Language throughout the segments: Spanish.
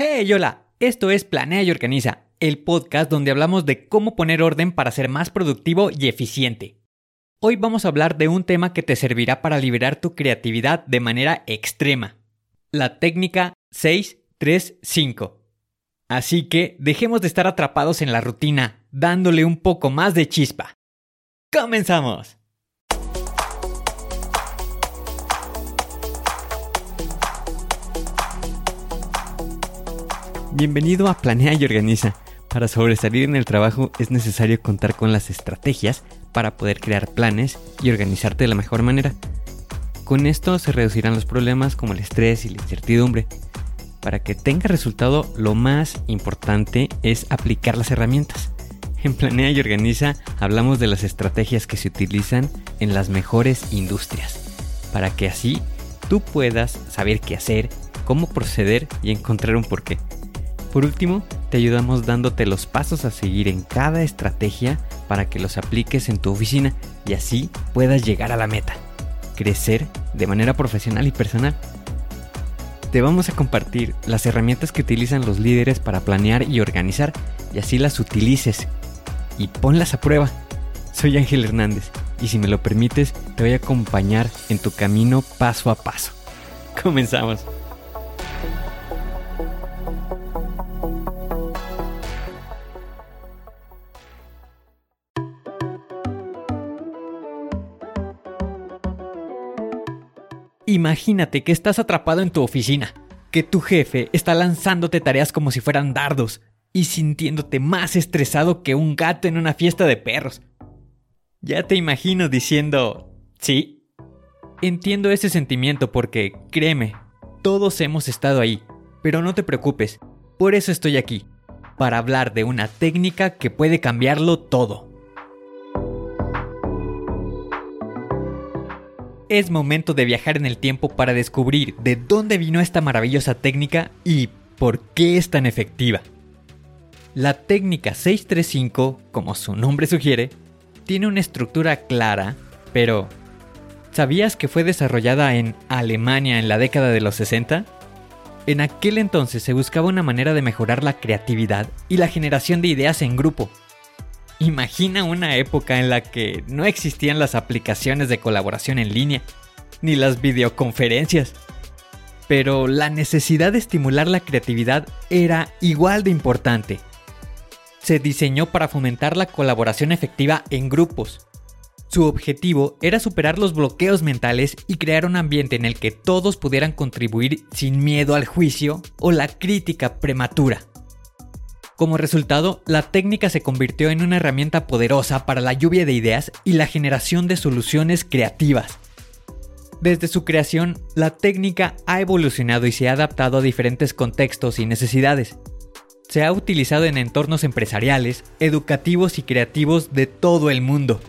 Hey, hola, esto es Planea y Organiza, el podcast donde hablamos de cómo poner orden para ser más productivo y eficiente. Hoy vamos a hablar de un tema que te servirá para liberar tu creatividad de manera extrema, la técnica 635. Así que dejemos de estar atrapados en la rutina, dándole un poco más de chispa. ¡Comenzamos! Bienvenido a Planea y Organiza. Para sobresalir en el trabajo es necesario contar con las estrategias para poder crear planes y organizarte de la mejor manera. Con esto se reducirán los problemas como el estrés y la incertidumbre. Para que tenga resultado, lo más importante es aplicar las herramientas. En Planea y Organiza hablamos de las estrategias que se utilizan en las mejores industrias, para que así tú puedas saber qué hacer, cómo proceder y encontrar un porqué. Por último, te ayudamos dándote los pasos a seguir en cada estrategia para que los apliques en tu oficina y así puedas llegar a la meta, crecer de manera profesional y personal. Te vamos a compartir las herramientas que utilizan los líderes para planear y organizar y así las utilices y ponlas a prueba. Soy Ángel Hernández y si me lo permites te voy a acompañar en tu camino paso a paso. Comenzamos. Imagínate que estás atrapado en tu oficina, que tu jefe está lanzándote tareas como si fueran dardos y sintiéndote más estresado que un gato en una fiesta de perros. Ya te imagino diciendo, sí. Entiendo ese sentimiento porque, créeme, todos hemos estado ahí, pero no te preocupes, por eso estoy aquí, para hablar de una técnica que puede cambiarlo todo. Es momento de viajar en el tiempo para descubrir de dónde vino esta maravillosa técnica y por qué es tan efectiva. La técnica 635, como su nombre sugiere, tiene una estructura clara, pero ¿sabías que fue desarrollada en Alemania en la década de los 60? En aquel entonces se buscaba una manera de mejorar la creatividad y la generación de ideas en grupo, Imagina una época en la que no existían las aplicaciones de colaboración en línea, ni las videoconferencias. Pero la necesidad de estimular la creatividad era igual de importante. Se diseñó para fomentar la colaboración efectiva en grupos. Su objetivo era superar los bloqueos mentales y crear un ambiente en el que todos pudieran contribuir sin miedo al juicio o la crítica prematura. Como resultado, la técnica se convirtió en una herramienta poderosa para la lluvia de ideas y la generación de soluciones creativas. Desde su creación, la técnica ha evolucionado y se ha adaptado a diferentes contextos y necesidades. Se ha utilizado en entornos empresariales, educativos y creativos de todo el mundo.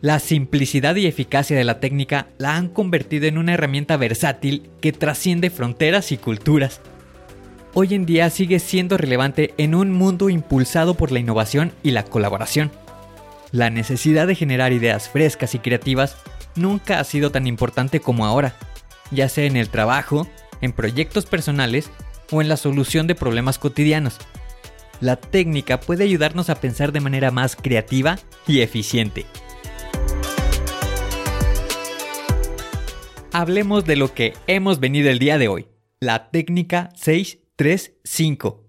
La simplicidad y eficacia de la técnica la han convertido en una herramienta versátil que trasciende fronteras y culturas hoy en día sigue siendo relevante en un mundo impulsado por la innovación y la colaboración. La necesidad de generar ideas frescas y creativas nunca ha sido tan importante como ahora, ya sea en el trabajo, en proyectos personales o en la solución de problemas cotidianos. La técnica puede ayudarnos a pensar de manera más creativa y eficiente. Hablemos de lo que hemos venido el día de hoy, la técnica 6 3.5.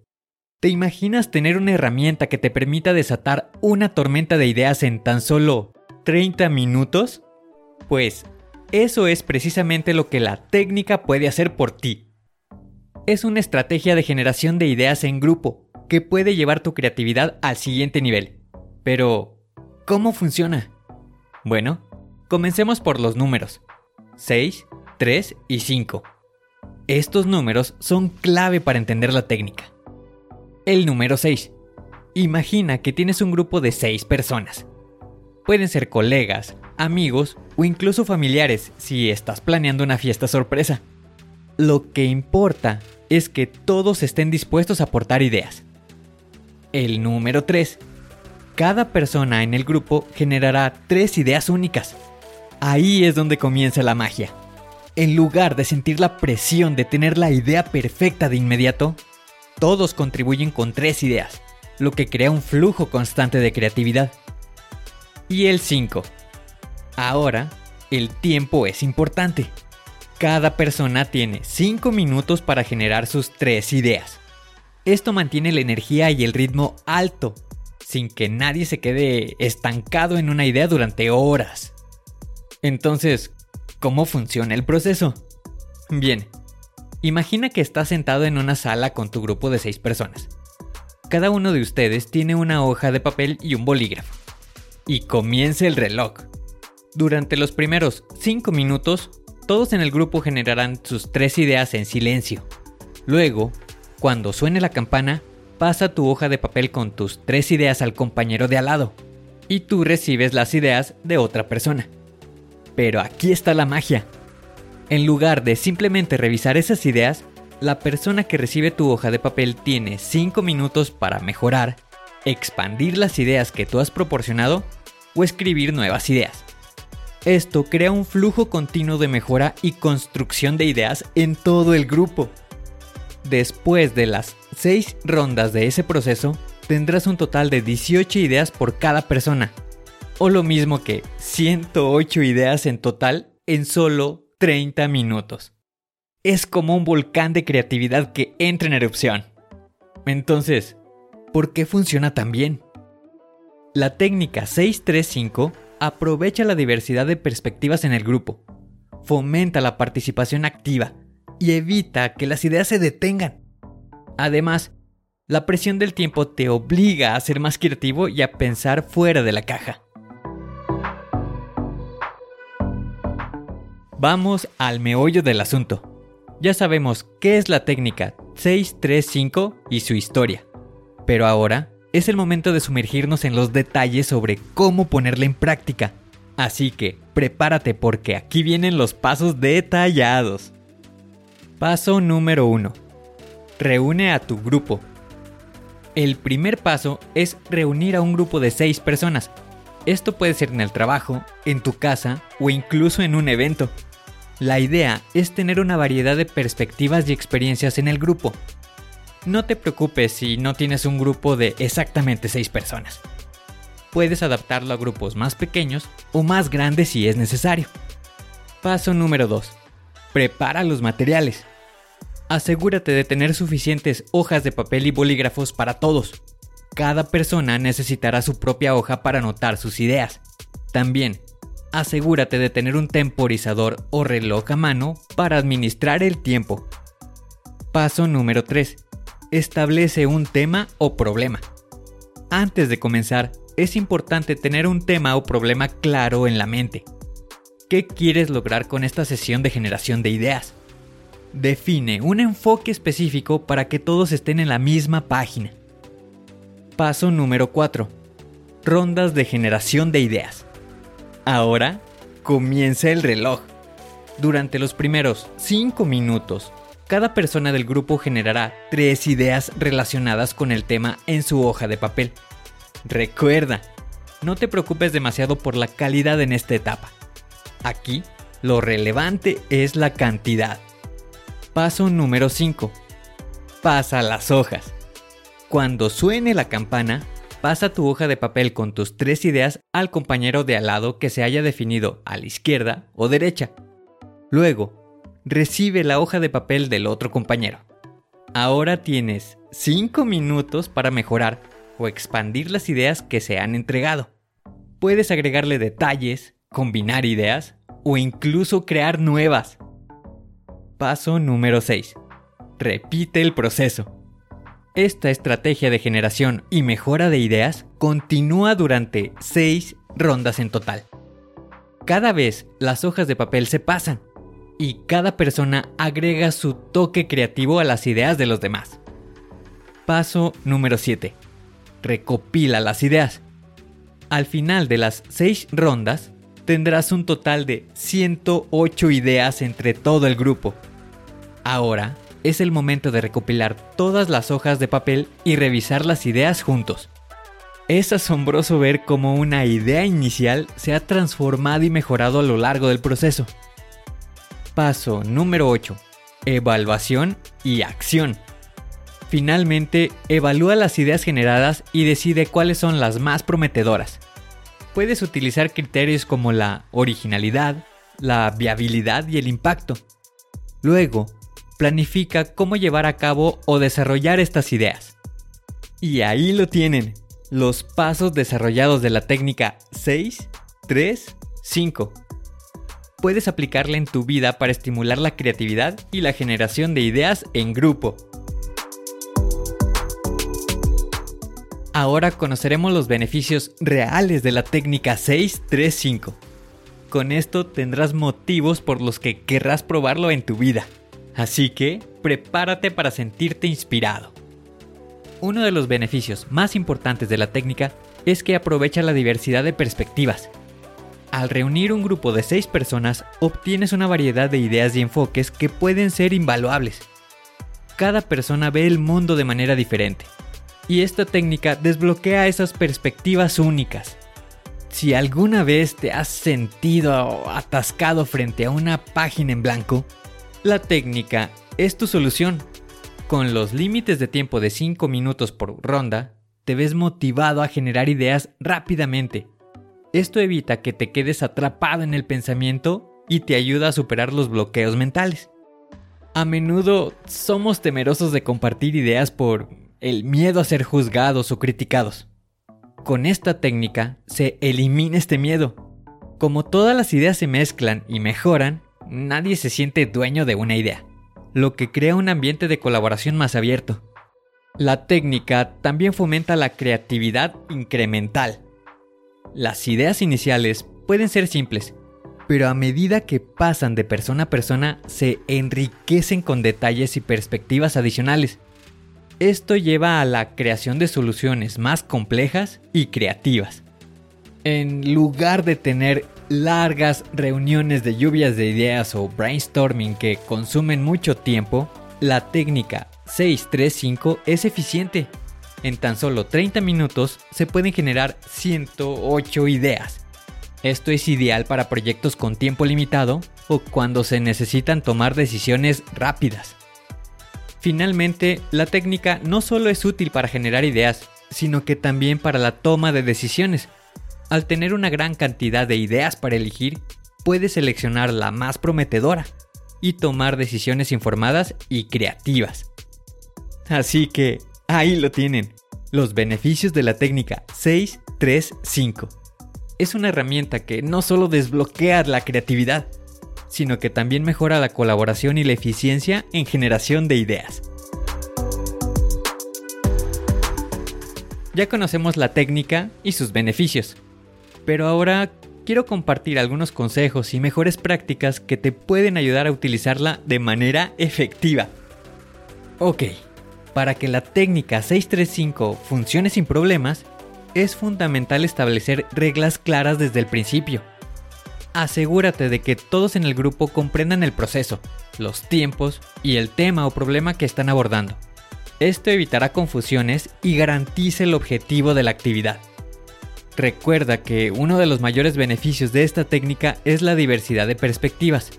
¿Te imaginas tener una herramienta que te permita desatar una tormenta de ideas en tan solo 30 minutos? Pues eso es precisamente lo que la técnica puede hacer por ti. Es una estrategia de generación de ideas en grupo que puede llevar tu creatividad al siguiente nivel. Pero, ¿cómo funciona? Bueno, comencemos por los números. 6, 3 y 5. Estos números son clave para entender la técnica. El número 6. Imagina que tienes un grupo de 6 personas. Pueden ser colegas, amigos o incluso familiares si estás planeando una fiesta sorpresa. Lo que importa es que todos estén dispuestos a aportar ideas. El número 3. Cada persona en el grupo generará 3 ideas únicas. Ahí es donde comienza la magia. En lugar de sentir la presión de tener la idea perfecta de inmediato, todos contribuyen con tres ideas, lo que crea un flujo constante de creatividad. Y el 5. Ahora, el tiempo es importante. Cada persona tiene 5 minutos para generar sus tres ideas. Esto mantiene la energía y el ritmo alto, sin que nadie se quede estancado en una idea durante horas. Entonces, ¿cómo funciona el proceso? Bien, imagina que estás sentado en una sala con tu grupo de 6 personas. Cada uno de ustedes tiene una hoja de papel y un bolígrafo. Y comienza el reloj. Durante los primeros 5 minutos, todos en el grupo generarán sus tres ideas en silencio. Luego, cuando suene la campana, pasa tu hoja de papel con tus tres ideas al compañero de al lado y tú recibes las ideas de otra persona. Pero aquí está la magia. En lugar de simplemente revisar esas ideas, la persona que recibe tu hoja de papel tiene 5 minutos para mejorar, expandir las ideas que tú has proporcionado o escribir nuevas ideas. Esto crea un flujo continuo de mejora y construcción de ideas en todo el grupo. Después de las 6 rondas de ese proceso, tendrás un total de 18 ideas por cada persona. O lo mismo que 108 ideas en total en solo 30 minutos. Es como un volcán de creatividad que entra en erupción. Entonces, ¿por qué funciona tan bien? La técnica 635 aprovecha la diversidad de perspectivas en el grupo, fomenta la participación activa y evita que las ideas se detengan. Además, la presión del tiempo te obliga a ser más creativo y a pensar fuera de la caja. Vamos al meollo del asunto. Ya sabemos qué es la técnica 635 y su historia. Pero ahora es el momento de sumergirnos en los detalles sobre cómo ponerla en práctica. Así que prepárate porque aquí vienen los pasos detallados. Paso número 1. Reúne a tu grupo. El primer paso es reunir a un grupo de 6 personas. Esto puede ser en el trabajo, en tu casa o incluso en un evento. La idea es tener una variedad de perspectivas y experiencias en el grupo. No te preocupes si no tienes un grupo de exactamente 6 personas. Puedes adaptarlo a grupos más pequeños o más grandes si es necesario. Paso número 2. Prepara los materiales. Asegúrate de tener suficientes hojas de papel y bolígrafos para todos. Cada persona necesitará su propia hoja para anotar sus ideas. También, asegúrate de tener un temporizador o reloj a mano para administrar el tiempo. Paso número 3. Establece un tema o problema. Antes de comenzar, es importante tener un tema o problema claro en la mente. ¿Qué quieres lograr con esta sesión de generación de ideas? Define un enfoque específico para que todos estén en la misma página. Paso número 4. Rondas de generación de ideas. Ahora comienza el reloj. Durante los primeros 5 minutos, cada persona del grupo generará 3 ideas relacionadas con el tema en su hoja de papel. Recuerda, no te preocupes demasiado por la calidad en esta etapa. Aquí, lo relevante es la cantidad. Paso número 5. Pasa las hojas. Cuando suene la campana, pasa tu hoja de papel con tus tres ideas al compañero de al lado que se haya definido a la izquierda o derecha. Luego, recibe la hoja de papel del otro compañero. Ahora tienes 5 minutos para mejorar o expandir las ideas que se han entregado. Puedes agregarle detalles, combinar ideas o incluso crear nuevas. Paso número 6. Repite el proceso. Esta estrategia de generación y mejora de ideas continúa durante 6 rondas en total. Cada vez las hojas de papel se pasan y cada persona agrega su toque creativo a las ideas de los demás. Paso número 7. Recopila las ideas. Al final de las 6 rondas, tendrás un total de 108 ideas entre todo el grupo Ahora es el momento de recopilar todas las hojas de papel y revisar las ideas juntos. Es asombroso ver cómo una idea inicial se ha transformado y mejorado a lo largo del proceso. Paso número 8. Evaluación y acción. Finalmente, evalúa las ideas generadas y decide cuáles son las más prometedoras. Puedes utilizar criterios como la originalidad, la viabilidad y el impacto. Luego, planifica cómo llevar a cabo o desarrollar estas ideas. Y ahí lo tienen, los pasos desarrollados de la técnica 6, 3, 5. Puedes aplicarla en tu vida para estimular la creatividad y la generación de ideas en grupo. Ahora conoceremos los beneficios reales de la técnica 635. Con esto tendrás motivos por los que querrás probarlo en tu vida. Así que prepárate para sentirte inspirado. Uno de los beneficios más importantes de la técnica es que aprovecha la diversidad de perspectivas. Al reunir un grupo de 6 personas, obtienes una variedad de ideas y enfoques que pueden ser invaluables. Cada persona ve el mundo de manera diferente, y esta técnica desbloquea esas perspectivas únicas. Si alguna vez te has sentido atascado frente a una página en blanco, la técnica es tu solución. Con los límites de tiempo de 5 minutos por ronda, te ves motivado a generar ideas rápidamente. Esto evita que te quedes atrapado en el pensamiento y te ayuda a superar los bloqueos mentales. A menudo somos temerosos de compartir ideas por el miedo a ser juzgados o criticados. Con esta técnica se elimina este miedo. Como todas las ideas se mezclan y mejoran, nadie se siente dueño de una idea, lo que crea un ambiente de colaboración más abierto. La técnica también fomenta la creatividad incremental. Las ideas iniciales pueden ser simples, pero a medida que pasan de persona a persona se enriquecen con detalles y perspectivas adicionales. Esto lleva a la creación de soluciones más complejas y creativas. En lugar de tener largas reuniones de lluvias de ideas o brainstorming que consumen mucho tiempo, la técnica 635 es eficiente. En tan solo 30 minutos se pueden generar 108 ideas. Esto es ideal para proyectos con tiempo limitado o cuando se necesitan tomar decisiones rápidas. Finalmente, la técnica no solo es útil para generar ideas, sino que también para la toma de decisiones. Al tener una gran cantidad de ideas para elegir, puedes seleccionar la más prometedora y tomar decisiones informadas y creativas. Así que ahí lo tienen, los beneficios de la técnica 635. Es una herramienta que no solo desbloquea la creatividad, sino que también mejora la colaboración y la eficiencia en generación de ideas. Ya conocemos la técnica y sus beneficios, pero ahora quiero compartir algunos consejos y mejores prácticas que te pueden ayudar a utilizarla de manera efectiva. Ok, para que la técnica 635 funcione sin problemas, es fundamental establecer reglas claras desde el principio asegúrate de que todos en el grupo comprendan el proceso, los tiempos y el tema o problema que están abordando. Esto evitará confusiones y garantiza el objetivo de la actividad. Recuerda que uno de los mayores beneficios de esta técnica es la diversidad de perspectivas.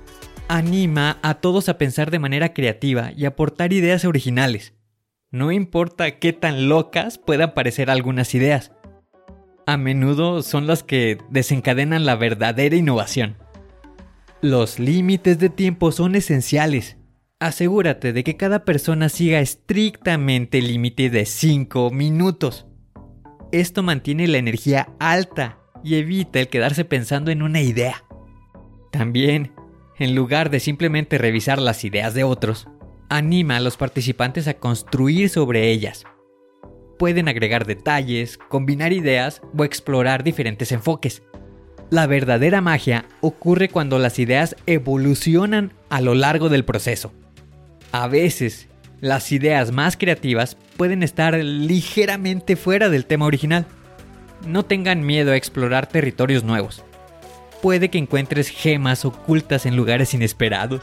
Anima a todos a pensar de manera creativa y aportar ideas originales. No importa qué tan locas puedan parecer algunas ideas, a menudo son las que desencadenan la verdadera innovación. Los límites de tiempo son esenciales. Asegúrate de que cada persona siga estrictamente el límite de 5 minutos. Esto mantiene la energía alta y evita el quedarse pensando en una idea. También, en lugar de simplemente revisar las ideas de otros, anima a los participantes a construir sobre ellas pueden agregar detalles, combinar ideas o explorar diferentes enfoques. La verdadera magia ocurre cuando las ideas evolucionan a lo largo del proceso. A veces, las ideas más creativas pueden estar ligeramente fuera del tema original. No tengan miedo a explorar territorios nuevos. Puede que encuentres gemas ocultas en lugares inesperados.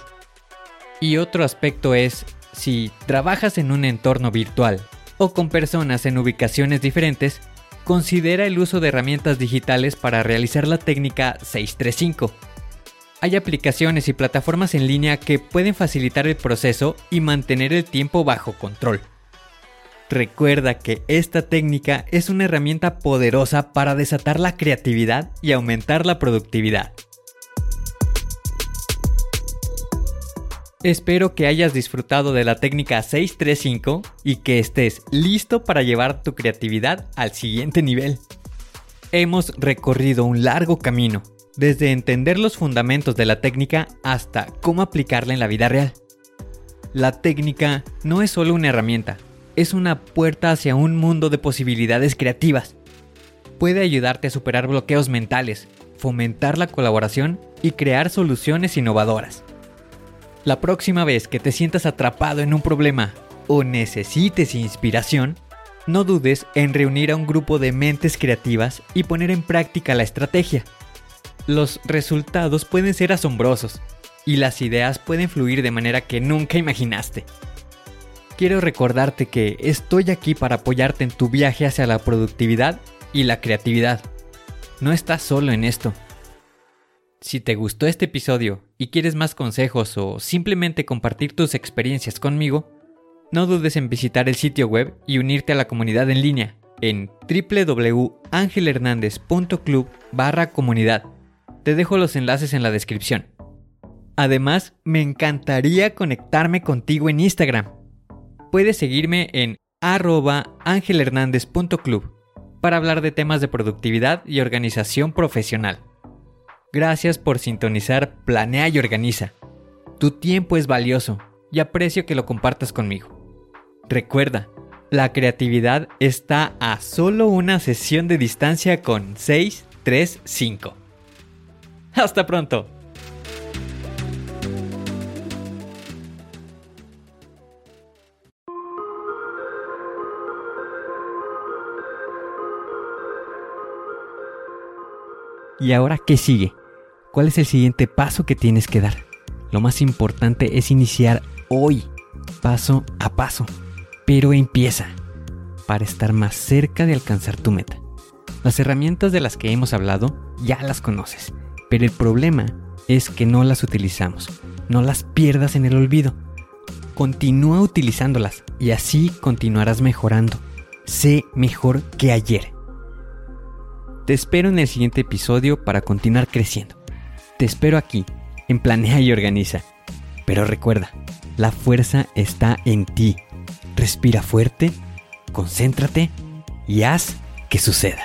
Y otro aspecto es, si trabajas en un entorno virtual o con personas en ubicaciones diferentes, considera el uso de herramientas digitales para realizar la técnica 635. Hay aplicaciones y plataformas en línea que pueden facilitar el proceso y mantener el tiempo bajo control. Recuerda que esta técnica es una herramienta poderosa para desatar la creatividad y aumentar la productividad. Espero que hayas disfrutado de la técnica 635 y que estés listo para llevar tu creatividad al siguiente nivel. Hemos recorrido un largo camino, desde entender los fundamentos de la técnica hasta cómo aplicarla en la vida real. La técnica no es solo una herramienta, es una puerta hacia un mundo de posibilidades creativas. Puede ayudarte a superar bloqueos mentales, fomentar la colaboración y crear soluciones innovadoras. La próxima vez que te sientas atrapado en un problema o necesites inspiración, no dudes en reunir a un grupo de mentes creativas y poner en práctica la estrategia. Los resultados pueden ser asombrosos y las ideas pueden fluir de manera que nunca imaginaste quiero recordarte que estoy aquí para apoyarte en tu viaje hacia la productividad y la creatividad. No estás solo en esto. Si te gustó este episodio y quieres más consejos o simplemente compartir tus experiencias conmigo, no dudes en visitar el sitio web y unirte a la comunidad en línea en www.angelhernandez.club barra comunidad. Te dejo los enlaces en la descripción. Además, me encantaría conectarme contigo en Instagram puedes seguirme en arroba angelhernandez.club para hablar de temas de productividad y organización profesional. Gracias por sintonizar Planea y Organiza. Tu tiempo es valioso y aprecio que lo compartas conmigo. Recuerda, la creatividad está a solo una sesión de distancia con 635. Hasta pronto. ¿Y ahora qué sigue? ¿Cuál es el siguiente paso que tienes que dar? Lo más importante es iniciar hoy, paso a paso. Pero empieza para estar más cerca de alcanzar tu meta. Las herramientas de las que hemos hablado ya las conoces, pero el problema es que no las utilizamos. No las pierdas en el olvido. Continúa utilizándolas y así continuarás mejorando. Sé mejor que ayer. Te espero en el siguiente episodio para continuar creciendo. Te espero aquí, en Planea y Organiza. Pero recuerda, la fuerza está en ti. Respira fuerte, concéntrate y haz que suceda.